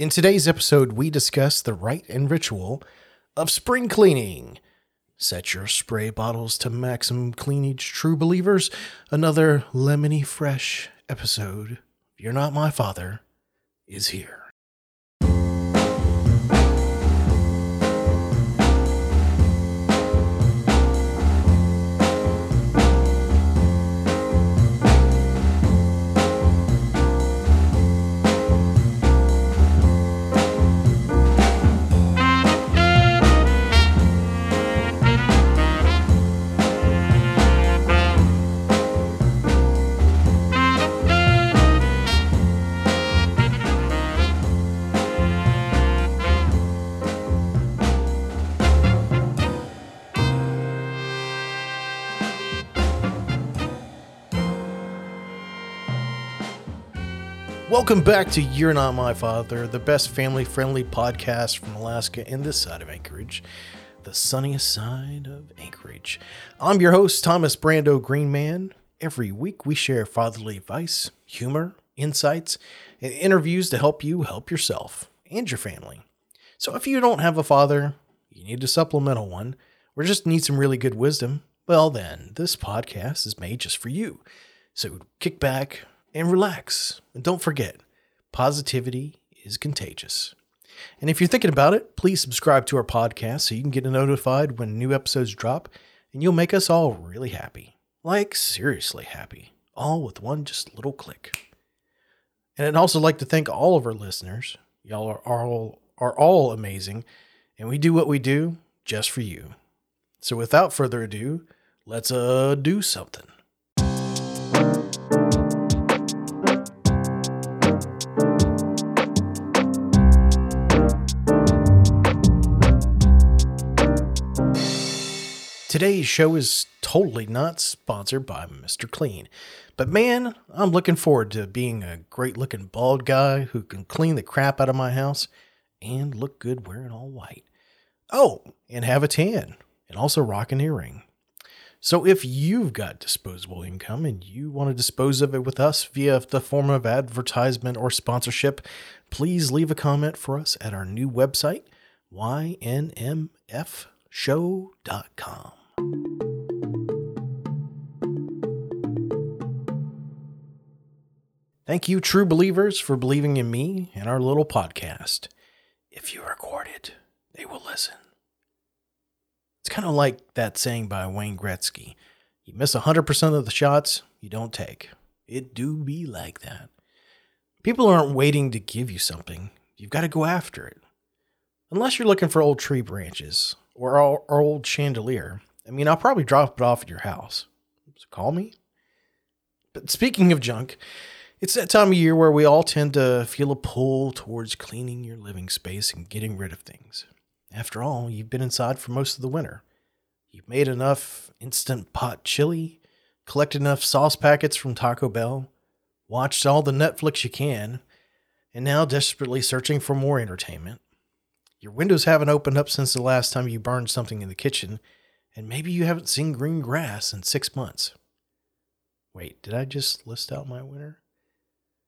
In today's episode, we discuss the rite and ritual of spring cleaning. Set your spray bottles to maximum cleanage, true believers. Another lemony fresh episode. You're not my father is here. Welcome back to You're Not My Father, the best family friendly podcast from Alaska and this side of Anchorage, the sunniest side of Anchorage. I'm your host, Thomas Brando Greenman. Every week we share fatherly advice, humor, insights, and interviews to help you help yourself and your family. So if you don't have a father, you need a supplemental one, or just need some really good wisdom, well, then this podcast is made just for you. So kick back, and relax. And don't forget, positivity is contagious. And if you're thinking about it, please subscribe to our podcast so you can get notified when new episodes drop, and you'll make us all really happy. Like, seriously happy. All with one just little click. And I'd also like to thank all of our listeners. Y'all are all, are all amazing, and we do what we do just for you. So without further ado, let's uh do something. Today's show is totally not sponsored by Mr. Clean. But man, I'm looking forward to being a great looking bald guy who can clean the crap out of my house and look good wearing all white. Oh, and have a tan and also rock an earring. So if you've got disposable income and you want to dispose of it with us via the form of advertisement or sponsorship, please leave a comment for us at our new website, ynmfshow.com. Thank you, true believers, for believing in me and our little podcast. If you record it, they will listen. It's kind of like that saying by Wayne Gretzky you miss 100% of the shots you don't take. It do be like that. People aren't waiting to give you something, you've got to go after it. Unless you're looking for old tree branches or our old chandelier, I mean, I'll probably drop it off at your house. So call me. But speaking of junk, it's that time of year where we all tend to feel a pull towards cleaning your living space and getting rid of things. After all, you've been inside for most of the winter. You've made enough instant pot chili, collected enough sauce packets from Taco Bell, watched all the Netflix you can, and now desperately searching for more entertainment. Your windows haven't opened up since the last time you burned something in the kitchen, and maybe you haven't seen green grass in six months. Wait, did I just list out my winter?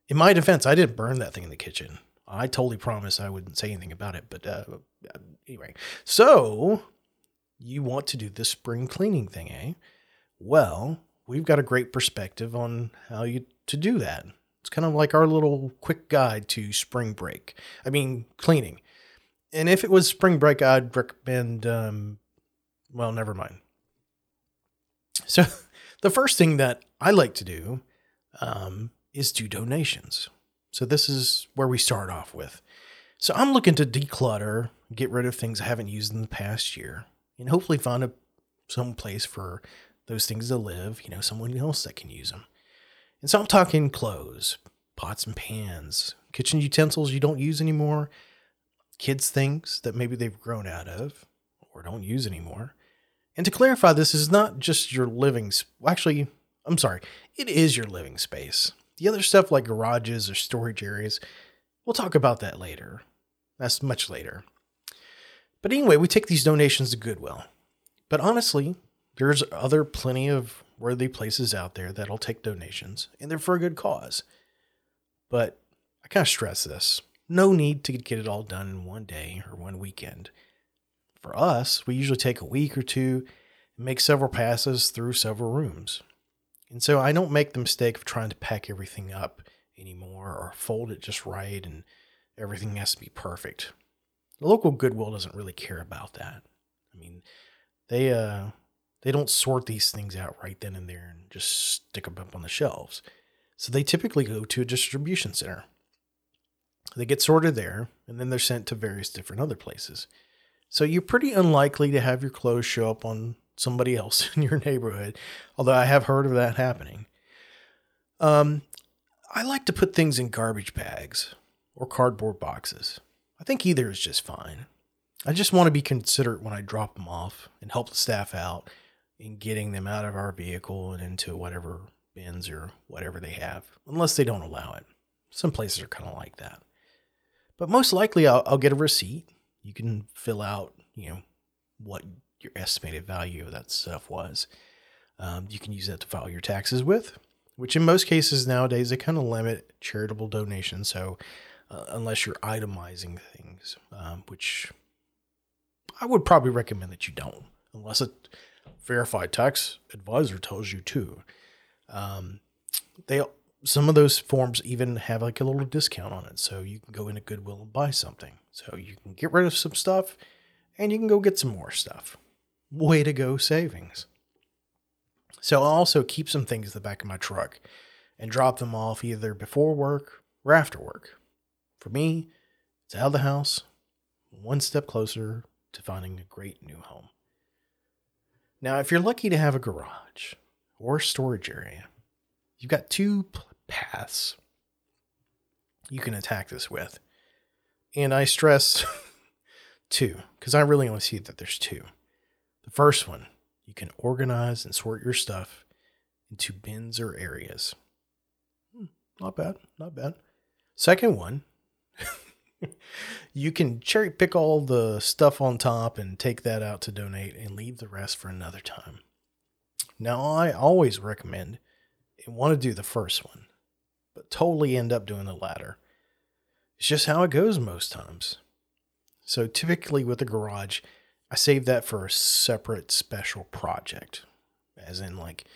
In my defense, I didn't burn that thing in the kitchen. I totally promised I wouldn't say anything about it. But uh, anyway, so you want to do the spring cleaning thing, eh? Well, we've got a great perspective on how you to do that. It's kind of like our little quick guide to spring break. I mean, cleaning. And if it was spring break, I'd recommend um, well, never mind. So, the first thing that I like to do um, is do donations. So, this is where we start off with. So, I'm looking to declutter, get rid of things I haven't used in the past year, and hopefully find a some place for those things to live, you know, someone else that can use them. And so I'm talking clothes, pots and pans, kitchen utensils you don't use anymore, kids' things that maybe they've grown out of or don't use anymore, and to clarify, this is not just your living. Sp- actually, I'm sorry, it is your living space. The other stuff like garages or storage areas, we'll talk about that later. That's much later. But anyway, we take these donations to Goodwill. But honestly, there's other plenty of worthy places out there that'll take donations, and they're for a good cause. But I kind of stress this No need to get it all done in one day or one weekend. For us, we usually take a week or two and make several passes through several rooms. And so I don't make the mistake of trying to pack everything up anymore or fold it just right and everything has to be perfect. The local Goodwill doesn't really care about that. I mean, they uh they don't sort these things out right then and there and just stick them up on the shelves. So they typically go to a distribution center. They get sorted there and then they're sent to various different other places. So you're pretty unlikely to have your clothes show up on somebody else in your neighborhood, although I have heard of that happening. Um, I like to put things in garbage bags or cardboard boxes. I think either is just fine. I just want to be considerate when I drop them off and help the staff out in getting them out of our vehicle and into whatever bins or whatever they have, unless they don't allow it. Some places are kind of like that. But most likely, I'll, I'll get a receipt you can fill out, you know, what your estimated value of that stuff was. Um, you can use that to file your taxes with, which in most cases nowadays they kind of limit charitable donations. So uh, unless you're itemizing things, um, which I would probably recommend that you don't, unless a verified tax advisor tells you to. Um, they some of those forms even have like a little discount on it, so you can go into Goodwill and buy something. So you can get rid of some stuff and you can go get some more stuff. Way to go, savings. So I'll also keep some things in the back of my truck and drop them off either before work or after work. For me, it's out of the house, one step closer to finding a great new home. Now, if you're lucky to have a garage or storage area, you've got two paths you can attack this with. And I stress two, because I really only see that there's two. The first one, you can organize and sort your stuff into bins or areas. Hmm, not bad, not bad. Second one, you can cherry pick all the stuff on top and take that out to donate and leave the rest for another time. Now, I always recommend and want to do the first one, but totally end up doing the latter. It's just how it goes most times. So typically with a garage, I save that for a separate special project. As in, like,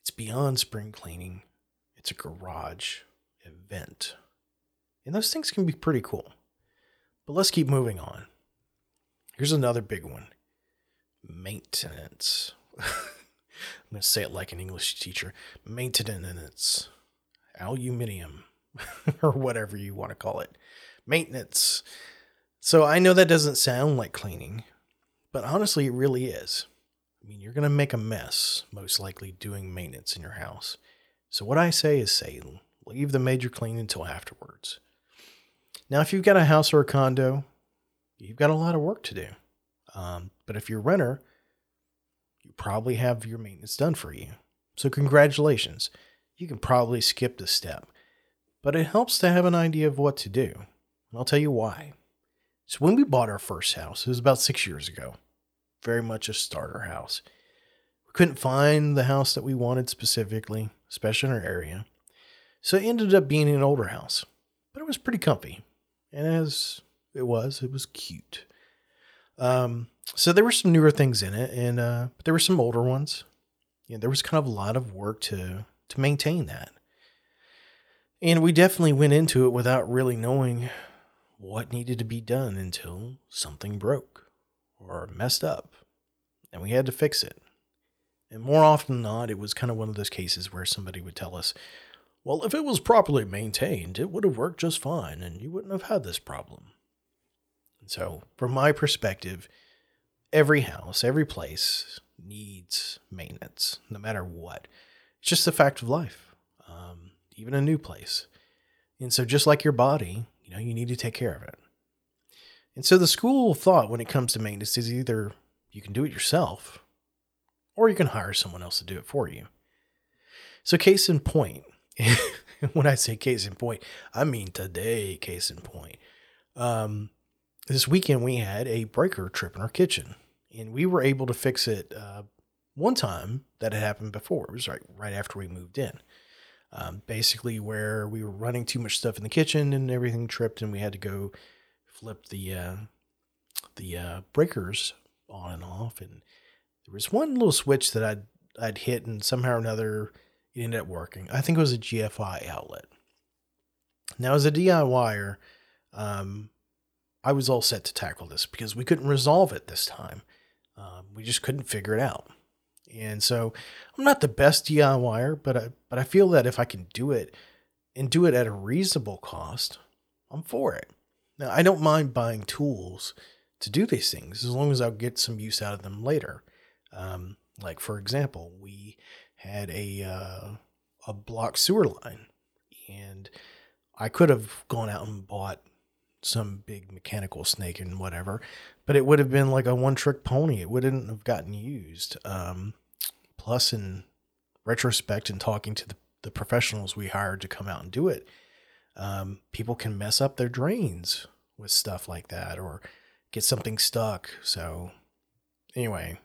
it's beyond spring cleaning, it's a garage event. And those things can be pretty cool. But let's keep moving on. Here's another big one maintenance. I'm going to say it like an English teacher maintenance, aluminium. or whatever you want to call it. Maintenance. So I know that doesn't sound like cleaning, but honestly, it really is. I mean, you're going to make a mess, most likely doing maintenance in your house. So what I say is say, leave the major clean until afterwards. Now, if you've got a house or a condo, you've got a lot of work to do. Um, but if you're a renter, you probably have your maintenance done for you. So congratulations. You can probably skip this step but it helps to have an idea of what to do. And I'll tell you why. So, when we bought our first house, it was about six years ago, very much a starter house. We couldn't find the house that we wanted specifically, especially in our area. So, it ended up being an older house, but it was pretty comfy. And as it was, it was cute. Um, so, there were some newer things in it, and uh, but there were some older ones. Yeah, there was kind of a lot of work to to maintain that. And we definitely went into it without really knowing what needed to be done until something broke or messed up and we had to fix it. And more often than not, it was kind of one of those cases where somebody would tell us, well, if it was properly maintained, it would have worked just fine and you wouldn't have had this problem. And so, from my perspective, every house, every place needs maintenance, no matter what. It's just the fact of life. Um, even a new place. And so, just like your body, you know, you need to take care of it. And so, the school thought when it comes to maintenance is either you can do it yourself or you can hire someone else to do it for you. So, case in point, when I say case in point, I mean today, case in point. Um, this weekend, we had a breaker trip in our kitchen, and we were able to fix it uh, one time that had happened before. It was right, right after we moved in. Um, basically, where we were running too much stuff in the kitchen and everything tripped, and we had to go flip the uh, the uh, breakers on and off. And there was one little switch that I'd I'd hit, and somehow or another it ended up working. I think it was a GFI outlet. Now, as a DIYer, um, I was all set to tackle this because we couldn't resolve it this time. Um, we just couldn't figure it out. And so I'm not the best DIYer, but I, but I feel that if I can do it and do it at a reasonable cost, I'm for it. Now, I don't mind buying tools to do these things as long as I'll get some use out of them later. Um, like, for example, we had a, uh, a block sewer line, and I could have gone out and bought some big mechanical snake and whatever, but it would have been like a one trick pony. It wouldn't have gotten used. Um, plus, in retrospect and talking to the, the professionals we hired to come out and do it, um, people can mess up their drains with stuff like that or get something stuck. So, anyway,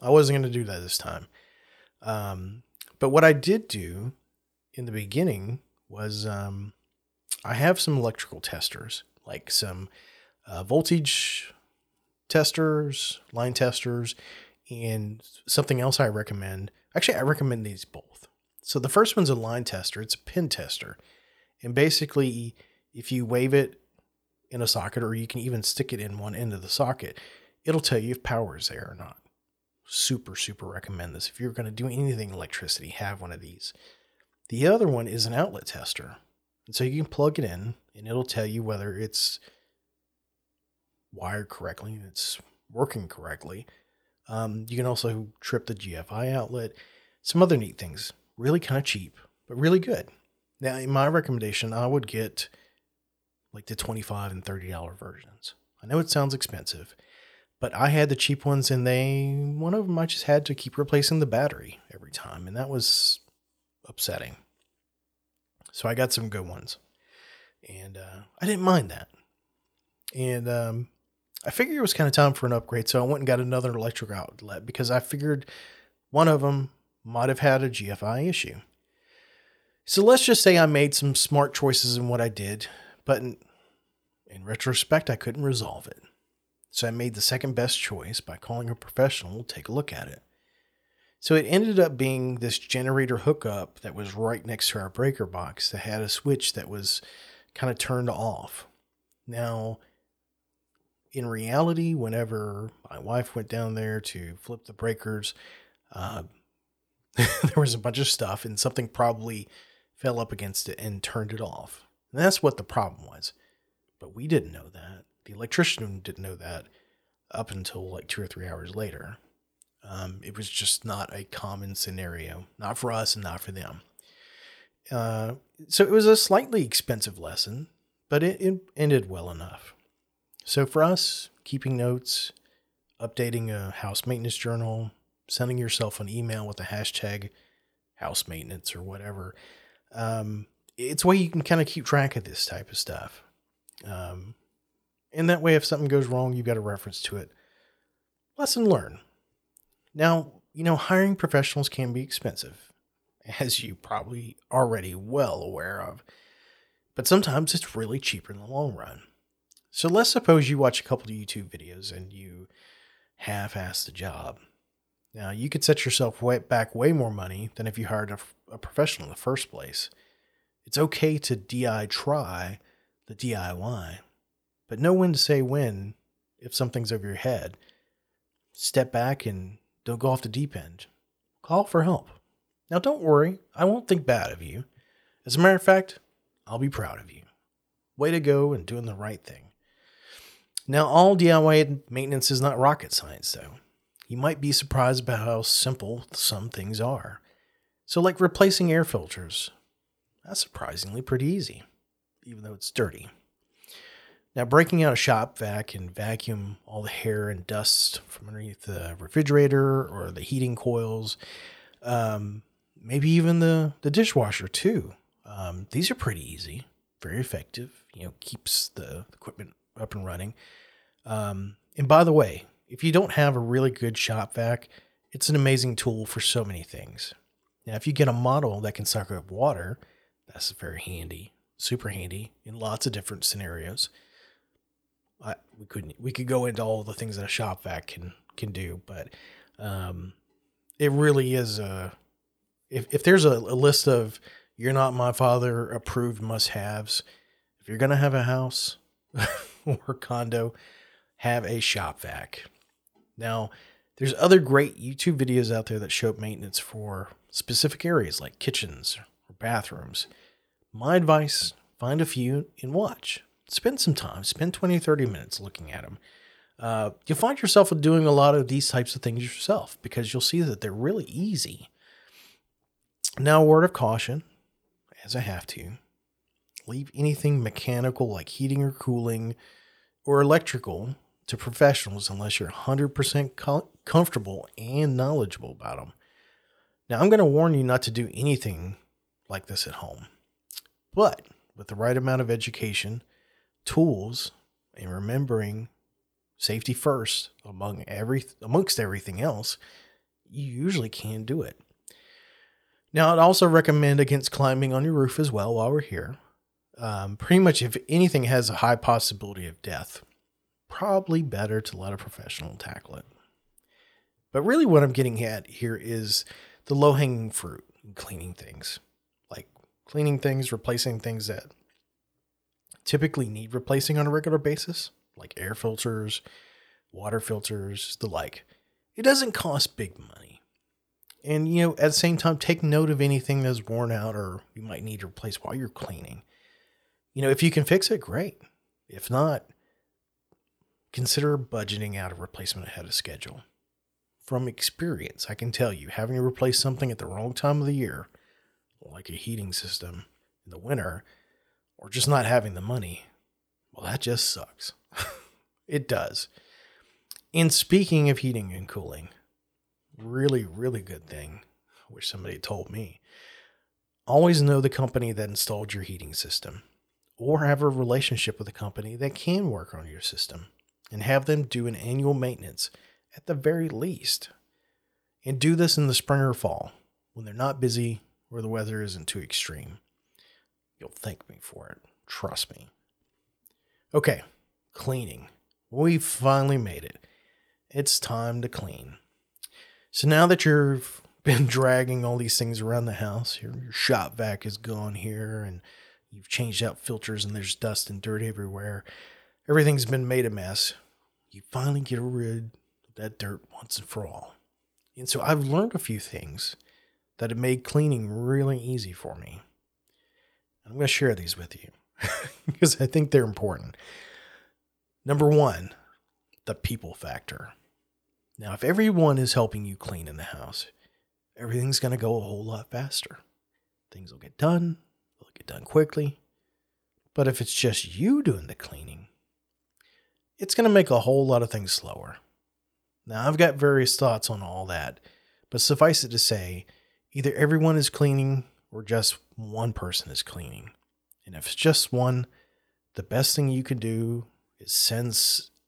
I wasn't going to do that this time. Um, but what I did do in the beginning was um, I have some electrical testers, like some uh, voltage testers, line testers, and something else I recommend. Actually, I recommend these both. So the first one's a line tester, it's a pin tester. And basically, if you wave it in a socket, or you can even stick it in one end of the socket, it'll tell you if power is there or not. Super, super recommend this. If you're going to do anything electricity, have one of these. The other one is an outlet tester. And so you can plug it in and it'll tell you whether it's wired correctly and it's working correctly. Um, you can also trip the GFI outlet. Some other neat things. Really kind of cheap, but really good. Now, in my recommendation, I would get like the 25 and $30 versions. I know it sounds expensive, but I had the cheap ones and they, one of them I just had to keep replacing the battery every time. And that was upsetting. So I got some good ones. And uh, I didn't mind that. And um, I figured it was kind of time for an upgrade. So I went and got another electric outlet because I figured one of them might have had a GFI issue. So let's just say I made some smart choices in what I did, but in, in retrospect, I couldn't resolve it. So I made the second best choice by calling a professional to take a look at it. So it ended up being this generator hookup that was right next to our breaker box that had a switch that was kind of turned off. Now, in reality, whenever my wife went down there to flip the breakers, uh, there was a bunch of stuff and something probably fell up against it and turned it off. And that's what the problem was. But we didn't know that. The electrician didn't know that up until like two or three hours later. Um, it was just not a common scenario, not for us and not for them. Uh, so it was a slightly expensive lesson, but it, it ended well enough. So for us, keeping notes, updating a house maintenance journal, sending yourself an email with the hashtag house maintenance or whatever, um, it's a way you can kind of keep track of this type of stuff. Um, and that way, if something goes wrong, you've got a reference to it. Lesson learned. Now, you know, hiring professionals can be expensive, as you probably already well aware of, but sometimes it's really cheaper in the long run. So let's suppose you watch a couple of YouTube videos and you half ass the job. Now, you could set yourself way, back way more money than if you hired a, a professional in the first place. It's okay to DI try the DIY, but know when to say when if something's over your head. Step back and don't go off the deep end. Call for help. Now, don't worry, I won't think bad of you. As a matter of fact, I'll be proud of you. Way to go and doing the right thing. Now, all DIY maintenance is not rocket science, though. You might be surprised by how simple some things are. So, like replacing air filters, that's surprisingly pretty easy, even though it's dirty. Now, breaking out a shop vac and vacuum all the hair and dust from underneath the refrigerator or the heating coils, um, maybe even the, the dishwasher too. Um, these are pretty easy, very effective. You know, keeps the equipment up and running. Um, and by the way, if you don't have a really good shop vac, it's an amazing tool for so many things. Now, if you get a model that can suck up water, that's very handy, super handy in lots of different scenarios. I, we couldn't we could go into all the things that a shop vac can can do, but um, it really is a if if there's a, a list of you're not my father approved must haves, if you're gonna have a house or condo, have a shop vac. Now, there's other great YouTube videos out there that show up maintenance for specific areas like kitchens or bathrooms. My advice find a few and watch. Spend some time, spend 20, 30 minutes looking at them. Uh, you'll find yourself doing a lot of these types of things yourself because you'll see that they're really easy. Now, a word of caution, as I have to, leave anything mechanical like heating or cooling or electrical to professionals unless you're 100% com- comfortable and knowledgeable about them. Now, I'm going to warn you not to do anything like this at home. But with the right amount of education, tools, and remembering safety first among every amongst everything else, you usually can do it. Now, I'd also recommend against climbing on your roof as well while we're here. Um, pretty much, if anything has a high possibility of death, probably better to let a professional tackle it. But really, what I'm getting at here is the low hanging fruit in cleaning things, like cleaning things, replacing things that typically need replacing on a regular basis, like air filters, water filters, the like. It doesn't cost big money. And, you know, at the same time, take note of anything that's worn out or you might need to replace while you're cleaning. You know, if you can fix it, great. If not, consider budgeting out a replacement ahead of schedule. From experience, I can tell you having to replace something at the wrong time of the year, like a heating system in the winter, or just not having the money, well, that just sucks. it does. And speaking of heating and cooling, really, really good thing. I wish somebody told me. Always know the company that installed your heating system, or have a relationship with a company that can work on your system and have them do an annual maintenance at the very least. And do this in the spring or fall when they're not busy or the weather isn't too extreme. You'll thank me for it. Trust me. Okay, cleaning. We've finally made it. It's time to clean. So now that you've been dragging all these things around the house, your, your shop vac is gone here, and you've changed out filters, and there's dust and dirt everywhere. Everything's been made a mess. You finally get rid of that dirt once and for all. And so I've learned a few things that have made cleaning really easy for me. And I'm going to share these with you because I think they're important. Number one, the people factor. Now, if everyone is helping you clean in the house, everything's going to go a whole lot faster. Things will get done, they'll get done quickly. But if it's just you doing the cleaning, it's going to make a whole lot of things slower. Now, I've got various thoughts on all that, but suffice it to say, either everyone is cleaning or just one person is cleaning. And if it's just one, the best thing you can do is send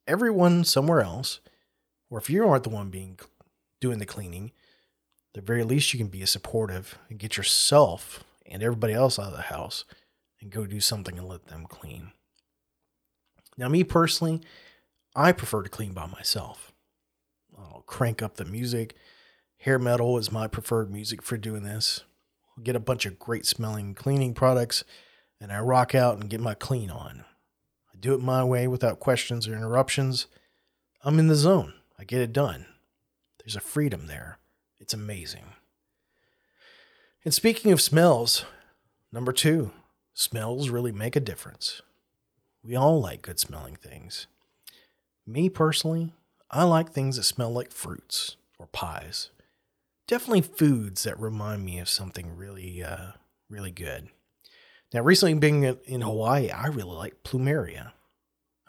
everyone somewhere else. Or if you aren't the one being doing the cleaning, the very least you can be a supportive and get yourself and everybody else out of the house and go do something and let them clean. Now, me personally, I prefer to clean by myself. I'll crank up the music. Hair metal is my preferred music for doing this I'll get a bunch of great smelling cleaning products, and I rock out and get my clean on. I do it my way without questions or interruptions. I'm in the zone. I get it done. There's a freedom there. It's amazing. And speaking of smells, number two, smells really make a difference. We all like good smelling things. Me personally, I like things that smell like fruits or pies definitely foods that remind me of something really, uh, really good. Now, recently being in Hawaii, I really like plumeria.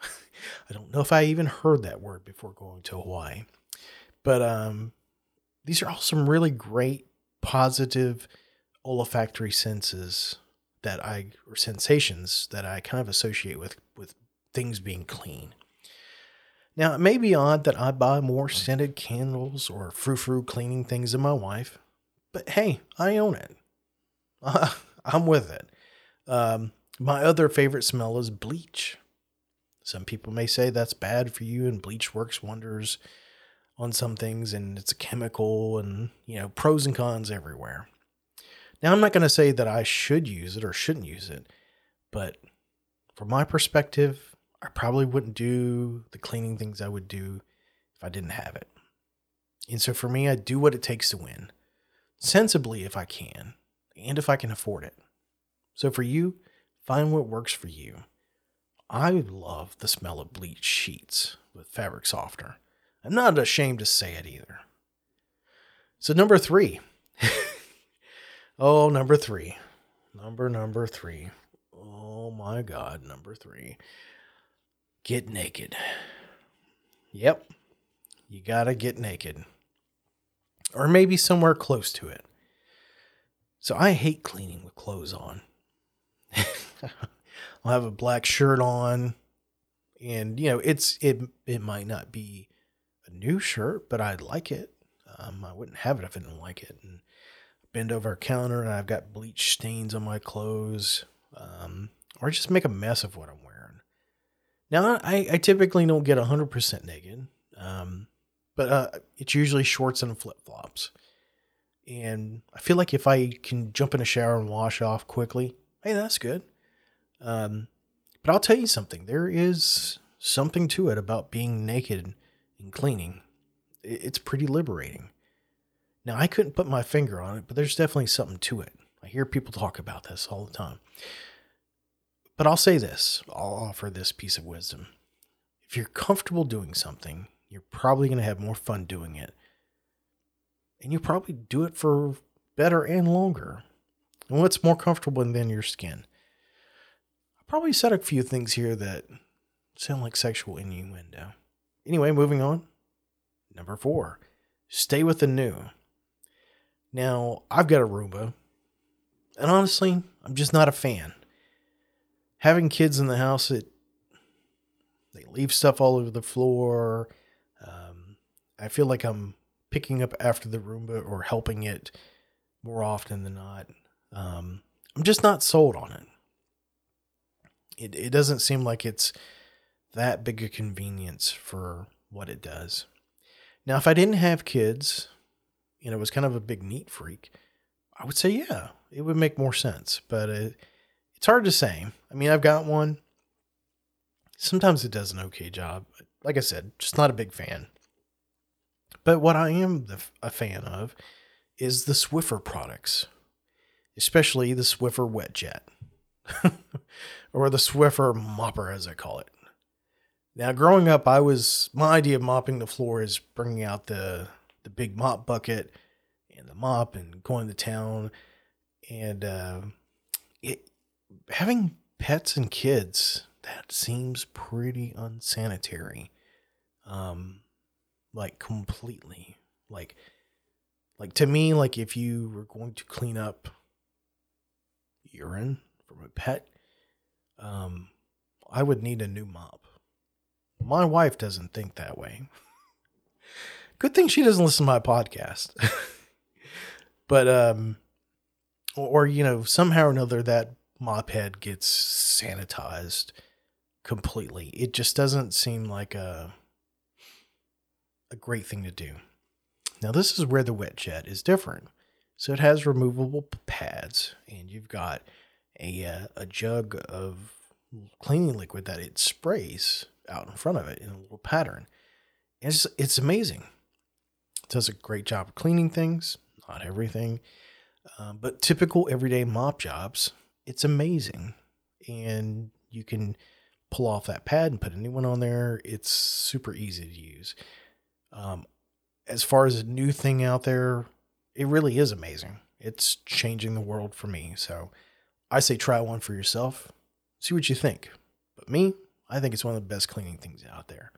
I don't know if I even heard that word before going to Hawaii, but um, these are all some really great, positive olfactory senses that I or sensations that I kind of associate with with things being clean. Now, it may be odd that I buy more scented candles or frou frou cleaning things than my wife, but hey, I own it. I'm with it. Um, my other favorite smell is bleach. Some people may say that's bad for you, and bleach works wonders on some things, and it's a chemical, and you know, pros and cons everywhere. Now, I'm not going to say that I should use it or shouldn't use it, but from my perspective, I probably wouldn't do the cleaning things I would do if I didn't have it. And so for me, I do what it takes to win, sensibly if I can, and if I can afford it. So for you, find what works for you. I love the smell of bleached sheets with fabric softener. I'm not ashamed to say it either. So, number three. oh, number three. Number, number three. Oh my God, number three. Get naked. Yep. You gotta get naked. Or maybe somewhere close to it. So I hate cleaning with clothes on. I'll have a black shirt on and you know it's it it might not be a new shirt but i'd like it um, i wouldn't have it if i didn't like it and bend over a counter and i've got bleach stains on my clothes um, or just make a mess of what i'm wearing now i, I typically don't get 100% naked um, but uh, it's usually shorts and flip-flops and i feel like if i can jump in a shower and wash off quickly hey that's good um, but I'll tell you something. There is something to it about being naked and cleaning. It's pretty liberating. Now, I couldn't put my finger on it, but there's definitely something to it. I hear people talk about this all the time. But I'll say this I'll offer this piece of wisdom. If you're comfortable doing something, you're probably going to have more fun doing it. And you probably do it for better and longer. And what's more comfortable than your skin? I probably said a few things here that sound like sexual innuendo. Anyway, moving on. Number four, stay with the new. Now, I've got a Roomba, and honestly, I'm just not a fan. Having kids in the house, it they leave stuff all over the floor. Um, I feel like I'm picking up after the Roomba or helping it more often than not. Um, I'm just not sold on it it, it doesn't seem like it's that big a convenience for what it does. Now, if I didn't have kids and it was kind of a big neat freak, I would say, yeah, it would make more sense. But it, it's hard to say. I mean, I've got one. Sometimes it does an okay job. Like I said, just not a big fan. But what I am the, a fan of is the Swiffer products, especially the Swiffer Wet Jet. or the Swiffer mopper, as I call it. Now, growing up, I was my idea of mopping the floor is bringing out the the big mop bucket and the mop and going to town, and uh, it having pets and kids that seems pretty unsanitary, um, like completely, like like to me, like if you were going to clean up urine from a pet, um, I would need a new mop. My wife doesn't think that way. Good thing she doesn't listen to my podcast. but um or, or you know, somehow or another that mop head gets sanitized completely. It just doesn't seem like a a great thing to do. Now this is where the wet jet is different. So it has removable pads and you've got a uh, a jug of cleaning liquid that it sprays out in front of it in a little pattern. It's it's amazing. Does a great job of cleaning things, not everything, um, but typical everyday mop jobs. It's amazing, and you can pull off that pad and put a new one on there. It's super easy to use. Um, as far as a new thing out there, it really is amazing. It's changing the world for me. So I say try one for yourself. See what you think. But me, I think it's one of the best cleaning things out there,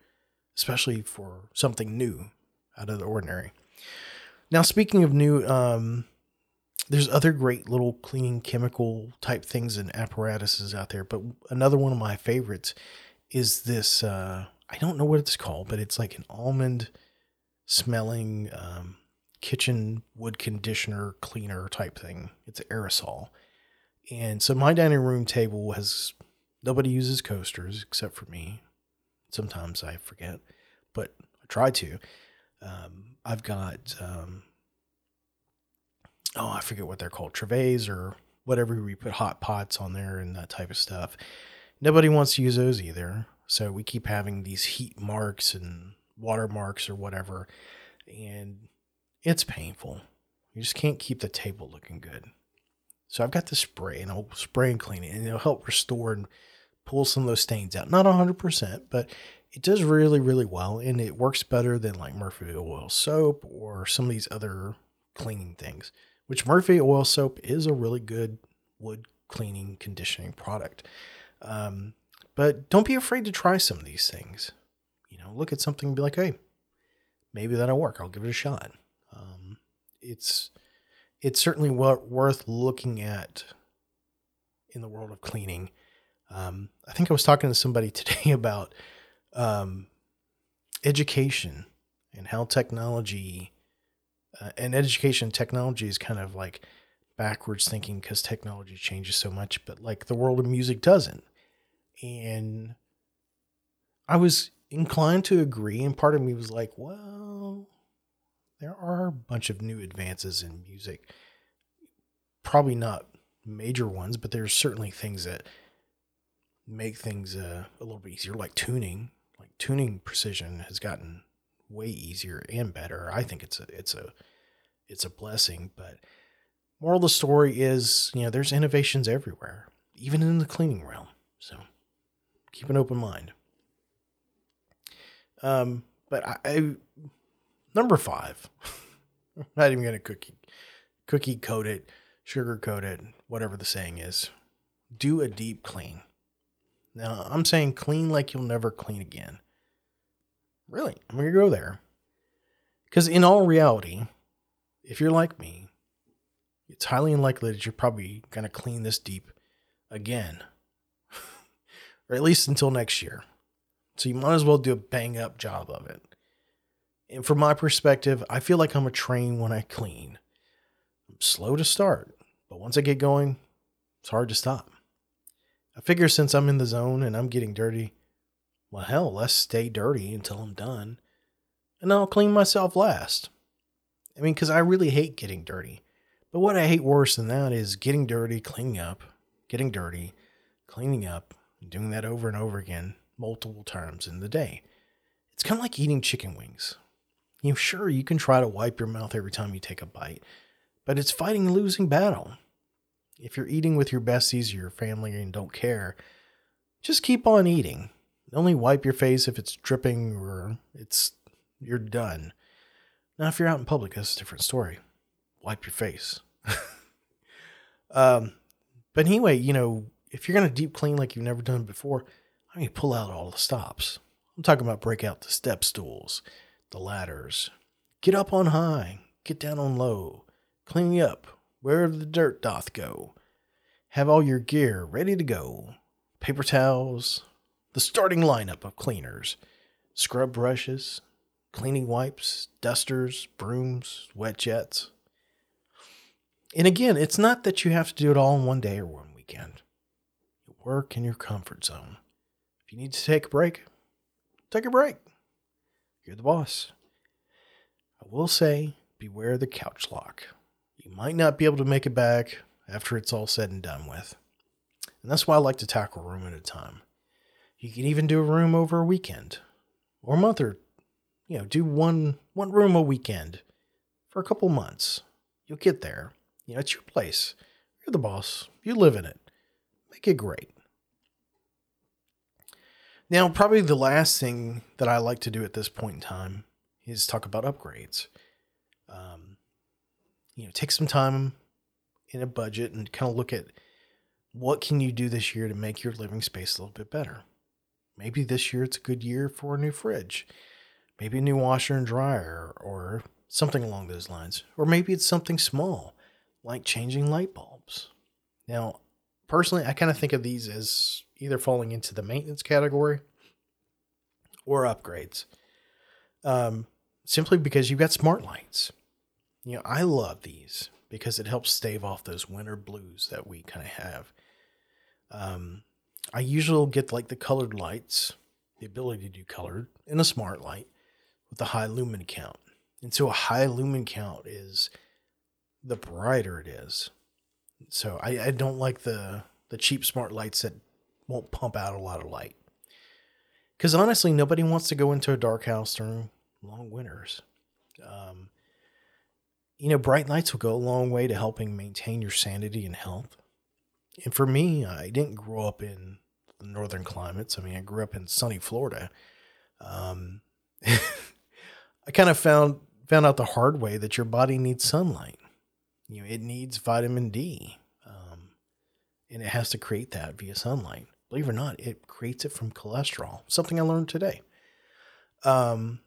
especially for something new out of the ordinary. Now, speaking of new, um, there's other great little cleaning chemical type things and apparatuses out there, but another one of my favorites is this. Uh, I don't know what it's called, but it's like an almond smelling um, kitchen wood conditioner cleaner type thing. It's aerosol. And so my dining room table has nobody uses coasters except for me. Sometimes I forget, but I try to. Um, I've got um, oh, I forget what they're called, trivets or whatever. We put hot pots on there and that type of stuff. Nobody wants to use those either. So we keep having these heat marks and water marks or whatever. And it's painful. You just can't keep the table looking good. So I've got the spray and I'll spray and clean it and it'll help restore and pull some of those stains out. Not 100%, but it does really, really well. And it works better than like Murphy oil soap or some of these other cleaning things, which Murphy oil soap is a really good wood cleaning conditioning product. Um, but don't be afraid to try some of these things. You know, look at something and be like, hey, maybe that'll work. I'll give it a shot. Um, it's it's certainly worth looking at in the world of cleaning. Um, I think I was talking to somebody today about um, education and how technology uh, and education technology is kind of like backwards thinking because technology changes so much, but like the world of music doesn't. And I was inclined to agree, and part of me was like, well, there are a bunch of new advances in music. Probably not major ones, but there's certainly things that make things uh, a little bit easier, like tuning. Tuning precision has gotten way easier and better. I think it's a it's a it's a blessing. But moral of the story is, you know, there's innovations everywhere, even in the cleaning realm. So keep an open mind. Um, but I, I number five, I'm not even gonna cookie cookie coat it, sugar coat it, whatever the saying is. Do a deep clean. Now I'm saying clean like you'll never clean again. Really, I'm gonna go there. Because in all reality, if you're like me, it's highly unlikely that you're probably gonna clean this deep again or at least until next year. So you might as well do a bang up job of it. And from my perspective, I feel like I'm a train when I clean. I'm slow to start, but once I get going, it's hard to stop. I figure since I'm in the zone and I'm getting dirty, well, hell, let's stay dirty until I'm done. And I'll clean myself last. I mean, because I really hate getting dirty. But what I hate worse than that is getting dirty, cleaning up, getting dirty, cleaning up, doing that over and over again multiple times in the day. It's kind of like eating chicken wings. You know, sure, you can try to wipe your mouth every time you take a bite, but it's fighting a losing battle. If you're eating with your besties or your family and don't care, just keep on eating. Only wipe your face if it's dripping or it's you're done. Now, if you're out in public, that's a different story. Wipe your face. um, but anyway, you know, if you're going to deep clean like you've never done before, I mean, pull out all the stops. I'm talking about break out the step stools, the ladders. Get up on high, get down on low, clean up where the dirt doth go. Have all your gear ready to go. Paper towels, the starting lineup of cleaners, scrub brushes, cleaning wipes, dusters, brooms, wet jets. And again, it's not that you have to do it all in one day or one weekend You work in your comfort zone. If you need to take a break, take a break. You're the boss. I will say, beware the couch lock. You might not be able to make it back after it's all said and done with. And that's why I like to tackle room at a time. You can even do a room over a weekend or a month or you know, do one one room a weekend for a couple months. You'll get there. You know, it's your place. You're the boss. You live in it. Make it great. Now, probably the last thing that I like to do at this point in time is talk about upgrades. Um, you know, take some time in a budget and kind of look at what can you do this year to make your living space a little bit better. Maybe this year it's a good year for a new fridge, maybe a new washer and dryer, or something along those lines. Or maybe it's something small, like changing light bulbs. Now, personally, I kind of think of these as either falling into the maintenance category or upgrades. Um, simply because you've got smart lights. You know, I love these because it helps stave off those winter blues that we kind of have. Um, I usually get like the colored lights, the ability to do colored, and a smart light with a high lumen count. And so a high lumen count is the brighter it is. So I, I don't like the the cheap smart lights that won't pump out a lot of light. Because honestly, nobody wants to go into a dark house during long winters. Um, you know, bright lights will go a long way to helping maintain your sanity and health. And for me, I didn't grow up in northern climates. I mean, I grew up in sunny Florida. Um, I kind of found found out the hard way that your body needs sunlight. You know, it needs vitamin D, um, and it has to create that via sunlight. Believe it or not, it creates it from cholesterol. Something I learned today. Um,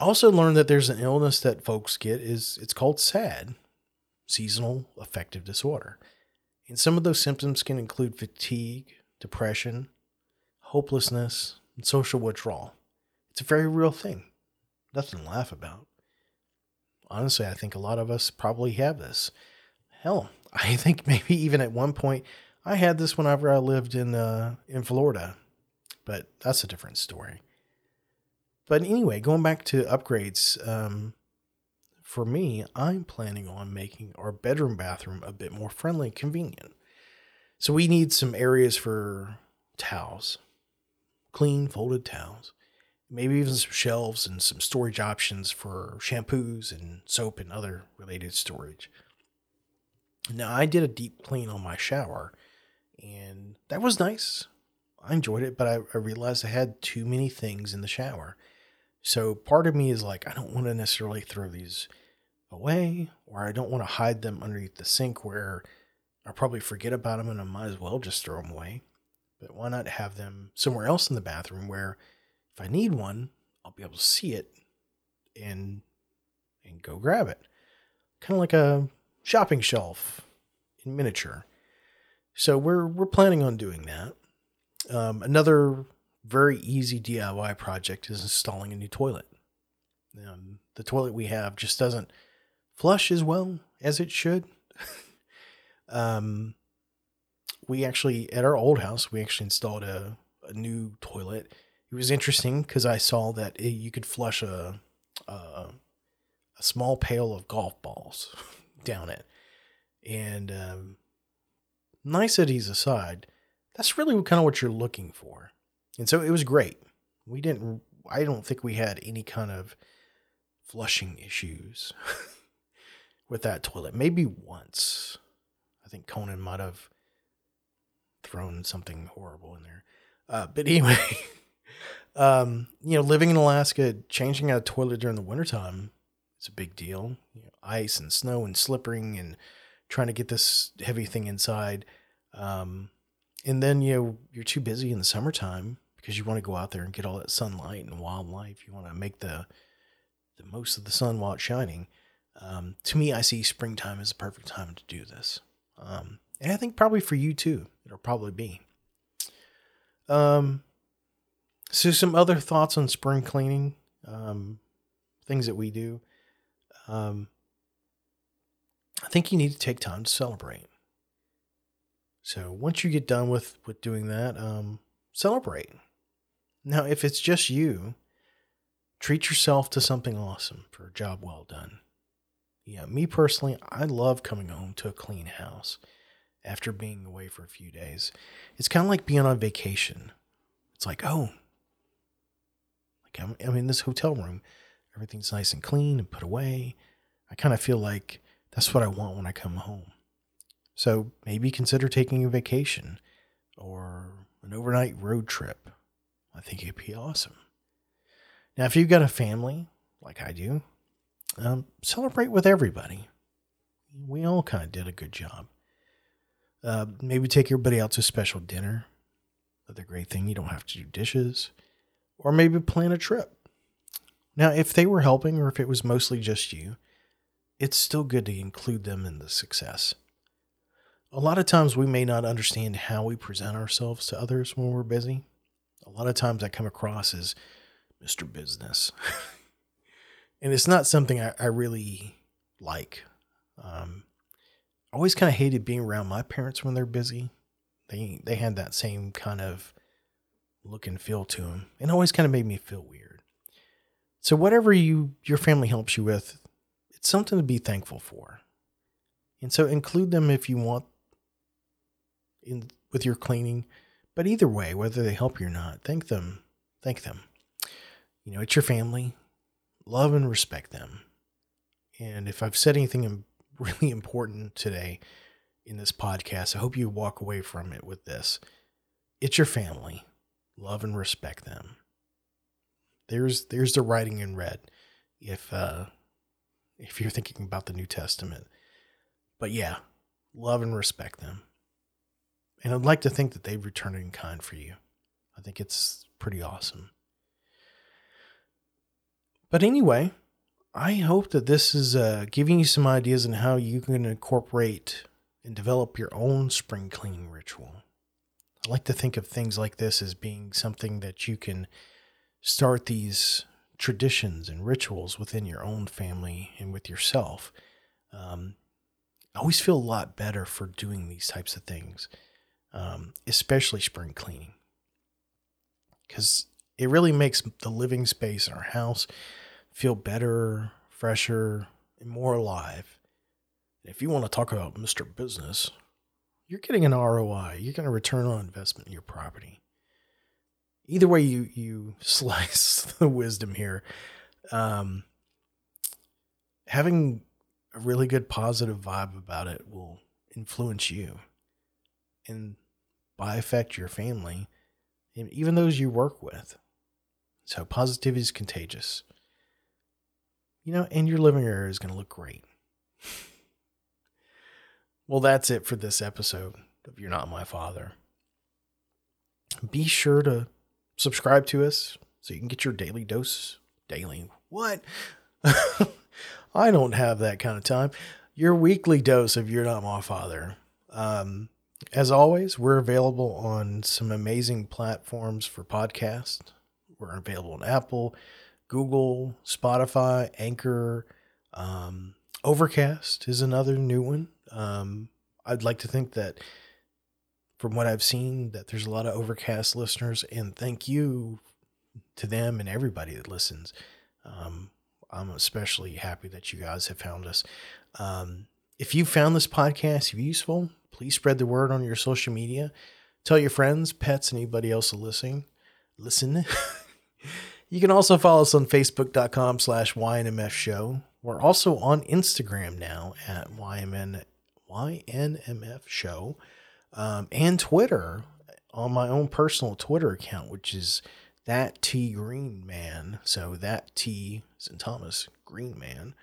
also learned that there's an illness that folks get is it's called SAD, seasonal affective disorder. And some of those symptoms can include fatigue, depression, hopelessness, and social withdrawal. It's a very real thing. Nothing to laugh about. Honestly, I think a lot of us probably have this. Hell, I think maybe even at one point I had this whenever I lived in uh, in Florida, but that's a different story. But anyway, going back to upgrades, um, for me, I'm planning on making our bedroom bathroom a bit more friendly and convenient. So we need some areas for towels, clean folded towels, maybe even some shelves and some storage options for shampoos and soap and other related storage. Now, I did a deep clean on my shower, and that was nice. I enjoyed it, but I, I realized I had too many things in the shower. So part of me is like, I don't want to necessarily throw these away, or I don't want to hide them underneath the sink where I'll probably forget about them and I might as well just throw them away. But why not have them somewhere else in the bathroom where if I need one, I'll be able to see it and and go grab it. Kind of like a shopping shelf in miniature. So we're we're planning on doing that. Um, another very easy DIY project is installing a new toilet. Um, the toilet we have just doesn't flush as well as it should. um, we actually at our old house we actually installed a, a new toilet. It was interesting because I saw that it, you could flush a, a a small pail of golf balls down it, and um, niceties aside, that's really kind of what you're looking for. And so it was great. We didn't, I don't think we had any kind of flushing issues with that toilet. Maybe once. I think Conan might have thrown something horrible in there. Uh, but anyway, um, you know, living in Alaska, changing out a toilet during the wintertime is a big deal. You know, ice and snow and slippering and trying to get this heavy thing inside. Um, and then you know you're too busy in the summertime because you want to go out there and get all that sunlight and wildlife. You want to make the the most of the sun while it's shining. Um, to me, I see springtime as the perfect time to do this, um, and I think probably for you too, it'll probably be. Um, so some other thoughts on spring cleaning, um, things that we do. Um, I think you need to take time to celebrate. So once you get done with with doing that, um, celebrate. Now, if it's just you, treat yourself to something awesome for a job well done. Yeah, me personally, I love coming home to a clean house after being away for a few days. It's kind of like being on vacation. It's like, oh, like I'm, I'm in this hotel room. Everything's nice and clean and put away. I kind of feel like that's what I want when I come home. So maybe consider taking a vacation or an overnight road trip. I think it'd be awesome. Now, if you've got a family like I do, um, celebrate with everybody. We all kind of did a good job. Uh, maybe take everybody out to a special dinner. Another great thing, you don't have to do dishes. Or maybe plan a trip. Now, if they were helping or if it was mostly just you, it's still good to include them in the success a lot of times we may not understand how we present ourselves to others when we're busy. A lot of times I come across as Mr. Business. and it's not something I, I, really like. Um, always kind of hated being around my parents when they're busy. They they had that same kind of look and feel to them, and always kind of made me feel weird. So whatever you your family helps you with, it's something to be thankful for. And so include them if you want in with your cleaning. But either way, whether they help you or not, thank them. Thank them. You know, it's your family. Love and respect them. And if I've said anything really important today in this podcast, I hope you walk away from it with this. It's your family. Love and respect them. There's there's the writing in red if uh if you're thinking about the New Testament. But yeah, love and respect them. And I'd like to think that they've returned in kind for you. I think it's pretty awesome. But anyway, I hope that this is uh, giving you some ideas on how you can incorporate and develop your own spring cleaning ritual. I like to think of things like this as being something that you can start these traditions and rituals within your own family and with yourself. Um, I always feel a lot better for doing these types of things, um, especially spring cleaning, because it really makes the living space in our house feel better, fresher, and more alive. If you want to talk about Mr. Business, you're getting an ROI. You're getting a return on investment in your property. Either way you you slice the wisdom here, um, having a really good positive vibe about it will influence you, and by effect your family, and even those you work with. So positivity is contagious. You know, and your living area is going to look great. well, that's it for this episode of You're Not My Father. Be sure to subscribe to us so you can get your daily dose. Daily. What? I don't have that kind of time. Your weekly dose of You're Not My Father. Um, as always, we're available on some amazing platforms for podcasts. We're available on Apple, Google, Spotify, Anchor, um, Overcast is another new one. Um, I'd like to think that from what I've seen, that there's a lot of Overcast listeners, and thank you to them and everybody that listens. Um, I'm especially happy that you guys have found us. Um, if you found this podcast useful, please spread the word on your social media. Tell your friends, pets, anybody else listening. Listen. You can also follow us on facebook.com slash YNMF show. We're also on Instagram now at YMN, YNMF show um, and Twitter on my own personal Twitter account, which is that T Green Man. So that T St. Thomas Green Man,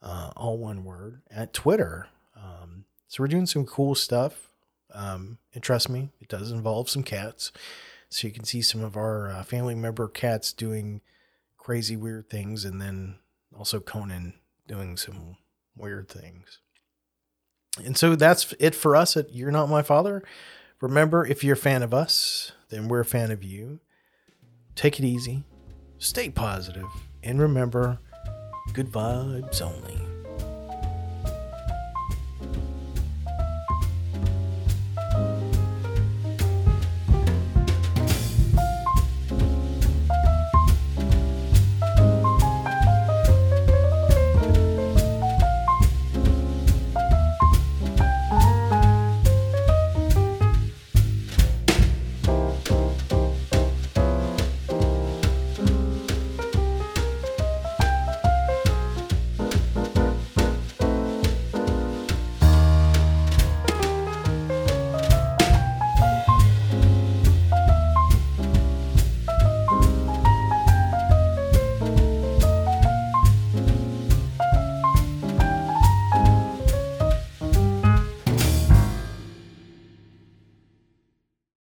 uh, all one word at Twitter. Um, so we're doing some cool stuff. Um, and trust me, it does involve some cats. So you can see some of our uh, family member cats doing crazy, weird things, and then also Conan doing some weird things. And so that's it for us at You're Not My Father. Remember, if you're a fan of us, then we're a fan of you. Take it easy, stay positive, and remember good vibes only.